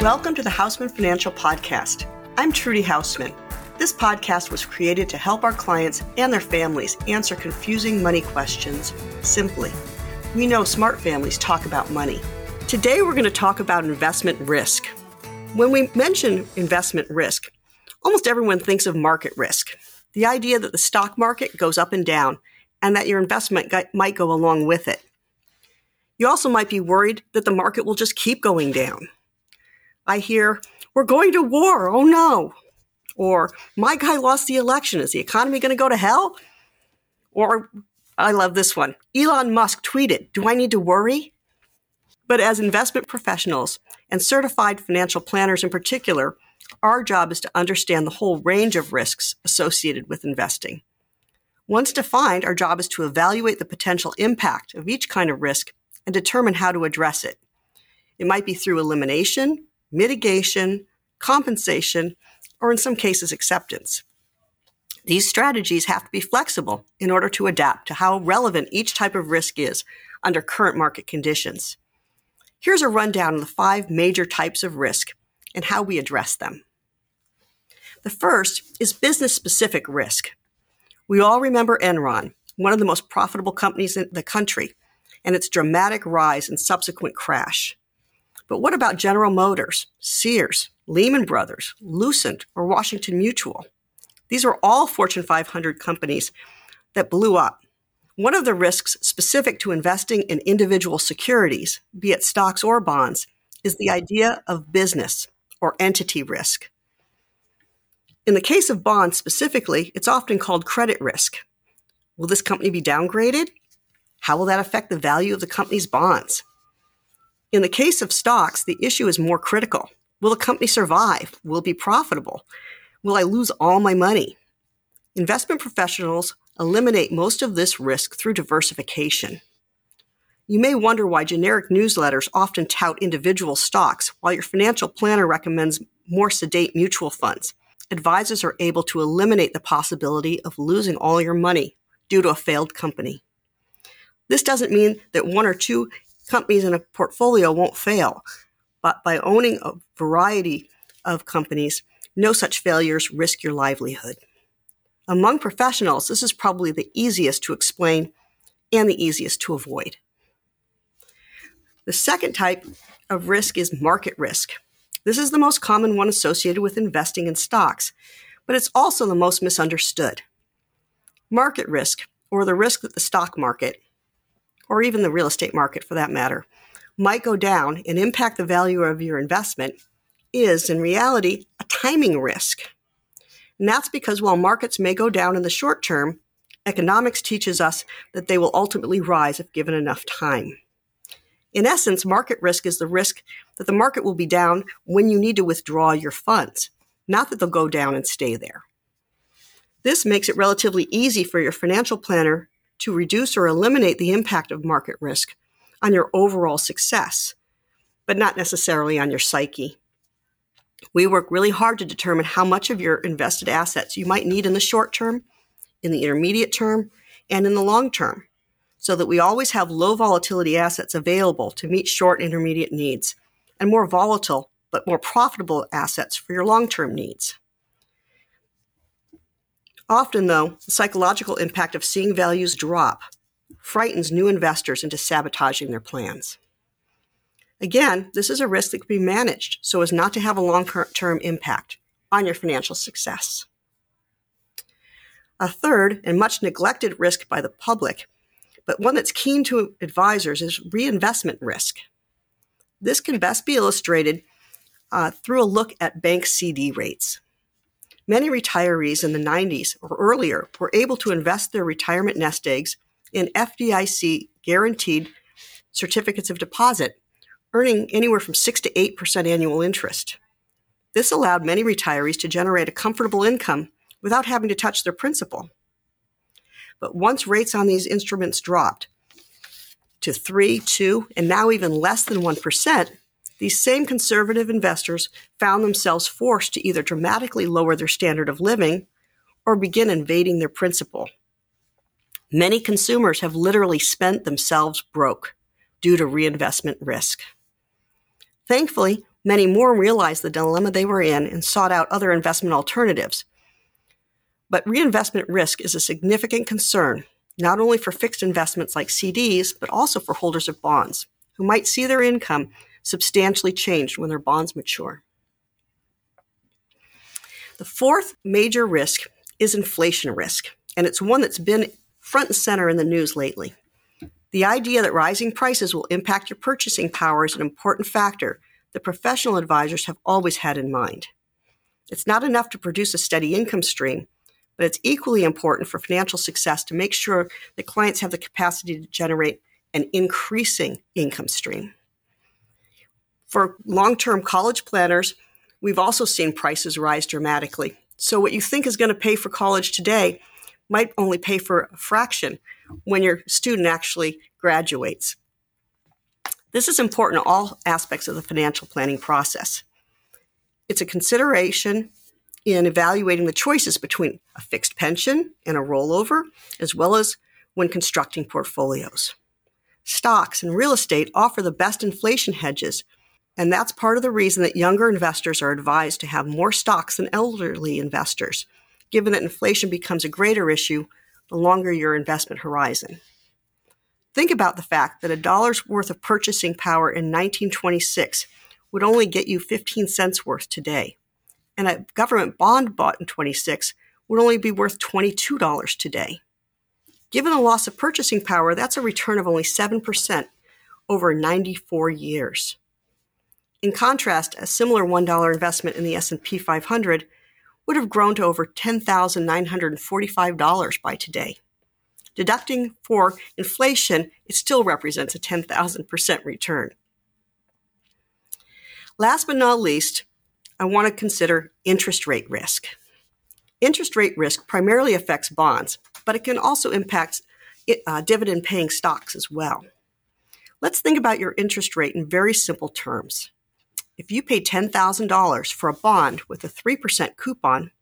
Welcome to the Haussmann Financial Podcast. I'm Trudy Haussmann. This podcast was created to help our clients and their families answer confusing money questions simply. We know smart families talk about money. Today, we're going to talk about investment risk. When we mention investment risk, almost everyone thinks of market risk the idea that the stock market goes up and down and that your investment might go along with it. You also might be worried that the market will just keep going down. I hear, we're going to war. Oh no. Or my guy lost the election. Is the economy going to go to hell? Or I love this one. Elon Musk tweeted, Do I need to worry? But as investment professionals and certified financial planners in particular, our job is to understand the whole range of risks associated with investing. Once defined, our job is to evaluate the potential impact of each kind of risk and determine how to address it. It might be through elimination, mitigation, compensation, or in some cases, acceptance. These strategies have to be flexible in order to adapt to how relevant each type of risk is under current market conditions. Here's a rundown of the five major types of risk and how we address them. The first is business specific risk. We all remember Enron, one of the most profitable companies in the country, and its dramatic rise and subsequent crash. But what about General Motors, Sears, Lehman Brothers, Lucent, or Washington Mutual? These were all Fortune 500 companies that blew up. One of the risks specific to investing in individual securities, be it stocks or bonds, is the idea of business or entity risk. In the case of bonds specifically, it's often called credit risk. Will this company be downgraded? How will that affect the value of the company's bonds? In the case of stocks, the issue is more critical. Will the company survive? Will it be profitable? Will I lose all my money? Investment professionals eliminate most of this risk through diversification. You may wonder why generic newsletters often tout individual stocks while your financial planner recommends more sedate mutual funds. Advisors are able to eliminate the possibility of losing all your money due to a failed company. This doesn't mean that one or two companies in a portfolio won't fail. But by owning a variety of companies, no such failures risk your livelihood. Among professionals, this is probably the easiest to explain and the easiest to avoid. The second type of risk is market risk. This is the most common one associated with investing in stocks, but it's also the most misunderstood. Market risk, or the risk that the stock market, or even the real estate market for that matter, might go down and impact the value of your investment is, in reality, a timing risk. And that's because while markets may go down in the short term, economics teaches us that they will ultimately rise if given enough time. In essence, market risk is the risk that the market will be down when you need to withdraw your funds, not that they'll go down and stay there. This makes it relatively easy for your financial planner to reduce or eliminate the impact of market risk on your overall success, but not necessarily on your psyche. We work really hard to determine how much of your invested assets you might need in the short term, in the intermediate term, and in the long term, so that we always have low volatility assets available to meet short intermediate needs and more volatile but more profitable assets for your long term needs. Often, though, the psychological impact of seeing values drop frightens new investors into sabotaging their plans. Again, this is a risk that can be managed so as not to have a long term impact on your financial success. A third and much neglected risk by the public, but one that's keen to advisors, is reinvestment risk. This can best be illustrated uh, through a look at bank CD rates. Many retirees in the 90s or earlier were able to invest their retirement nest eggs in FDIC guaranteed certificates of deposit, earning anywhere from 6 to 8% annual interest. This allowed many retirees to generate a comfortable income without having to touch their principal. But once rates on these instruments dropped to 3, 2, and now even less than 1%, these same conservative investors found themselves forced to either dramatically lower their standard of living or begin invading their principal. Many consumers have literally spent themselves broke due to reinvestment risk. Thankfully, Many more realized the dilemma they were in and sought out other investment alternatives. But reinvestment risk is a significant concern, not only for fixed investments like CDs, but also for holders of bonds, who might see their income substantially changed when their bonds mature. The fourth major risk is inflation risk, and it's one that's been front and center in the news lately. The idea that rising prices will impact your purchasing power is an important factor that professional advisors have always had in mind. It's not enough to produce a steady income stream, but it's equally important for financial success to make sure that clients have the capacity to generate an increasing income stream. For long term college planners, we've also seen prices rise dramatically. So, what you think is going to pay for college today might only pay for a fraction when your student actually graduates. This is important in all aspects of the financial planning process. It's a consideration in evaluating the choices between a fixed pension and a rollover, as well as when constructing portfolios. Stocks and real estate offer the best inflation hedges, and that's part of the reason that younger investors are advised to have more stocks than elderly investors, given that inflation becomes a greater issue the longer your investment horizon. Think about the fact that a dollar's worth of purchasing power in 1926 would only get you 15 cents worth today. And a government bond bought in 26 would only be worth $22 today. Given the loss of purchasing power, that's a return of only 7% over 94 years. In contrast, a similar $1 investment in the S&P 500 would have grown to over $10,945 by today. Deducting for inflation, it still represents a 10,000% return. Last but not least, I want to consider interest rate risk. Interest rate risk primarily affects bonds, but it can also impact uh, dividend paying stocks as well. Let's think about your interest rate in very simple terms. If you pay $10,000 for a bond with a 3% coupon,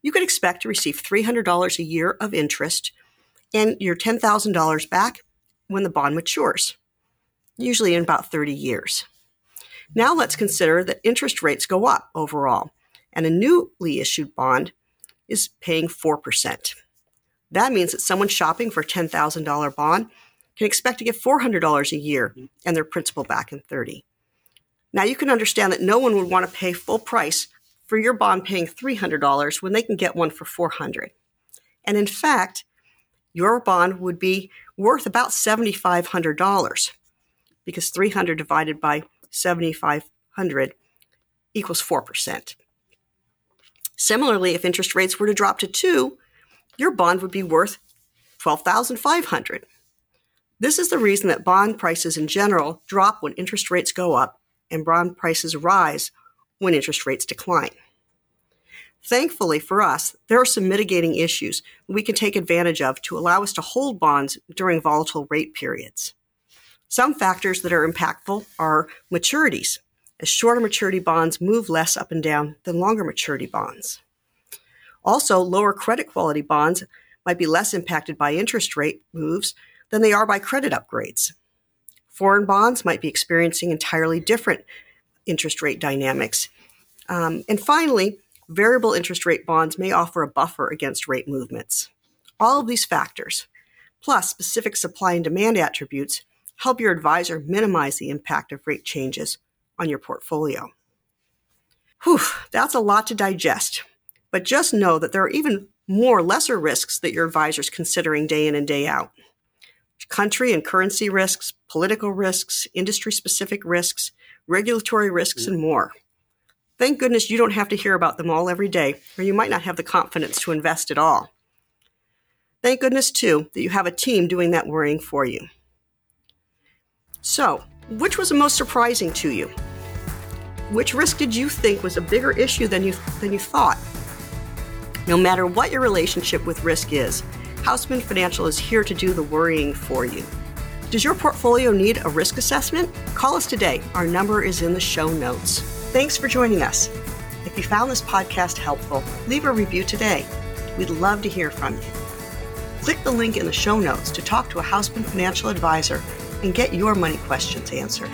you could expect to receive $300 a year of interest and your $10,000 back when the bond matures, usually in about 30 years. Now let's consider that interest rates go up overall, and a newly issued bond is paying 4%. That means that someone shopping for a $10,000 bond can expect to get $400 a year and their principal back in 30. Now you can understand that no one would want to pay full price for your bond paying $300 when they can get one for 400. And in fact, your bond would be worth about $7,500 because 300 divided by 7,500 equals 4%. Similarly, if interest rates were to drop to 2, your bond would be worth 12,500. This is the reason that bond prices in general drop when interest rates go up and bond prices rise when interest rates decline. Thankfully for us, there are some mitigating issues we can take advantage of to allow us to hold bonds during volatile rate periods. Some factors that are impactful are maturities, as shorter maturity bonds move less up and down than longer maturity bonds. Also, lower credit quality bonds might be less impacted by interest rate moves than they are by credit upgrades. Foreign bonds might be experiencing entirely different interest rate dynamics. Um, and finally, variable interest rate bonds may offer a buffer against rate movements. All of these factors, plus specific supply and demand attributes, help your advisor minimize the impact of rate changes on your portfolio. Whew, that's a lot to digest. But just know that there are even more lesser risks that your advisor is considering day in and day out country and currency risks, political risks, industry specific risks, regulatory risks, and more. Thank goodness you don't have to hear about them all every day, or you might not have the confidence to invest at all. Thank goodness, too, that you have a team doing that worrying for you. So, which was the most surprising to you? Which risk did you think was a bigger issue than you, than you thought? No matter what your relationship with risk is, Haussmann Financial is here to do the worrying for you. Does your portfolio need a risk assessment? Call us today. Our number is in the show notes. Thanks for joining us. If you found this podcast helpful, leave a review today. We'd love to hear from you. Click the link in the show notes to talk to a Haussmann Financial advisor and get your money questions answered.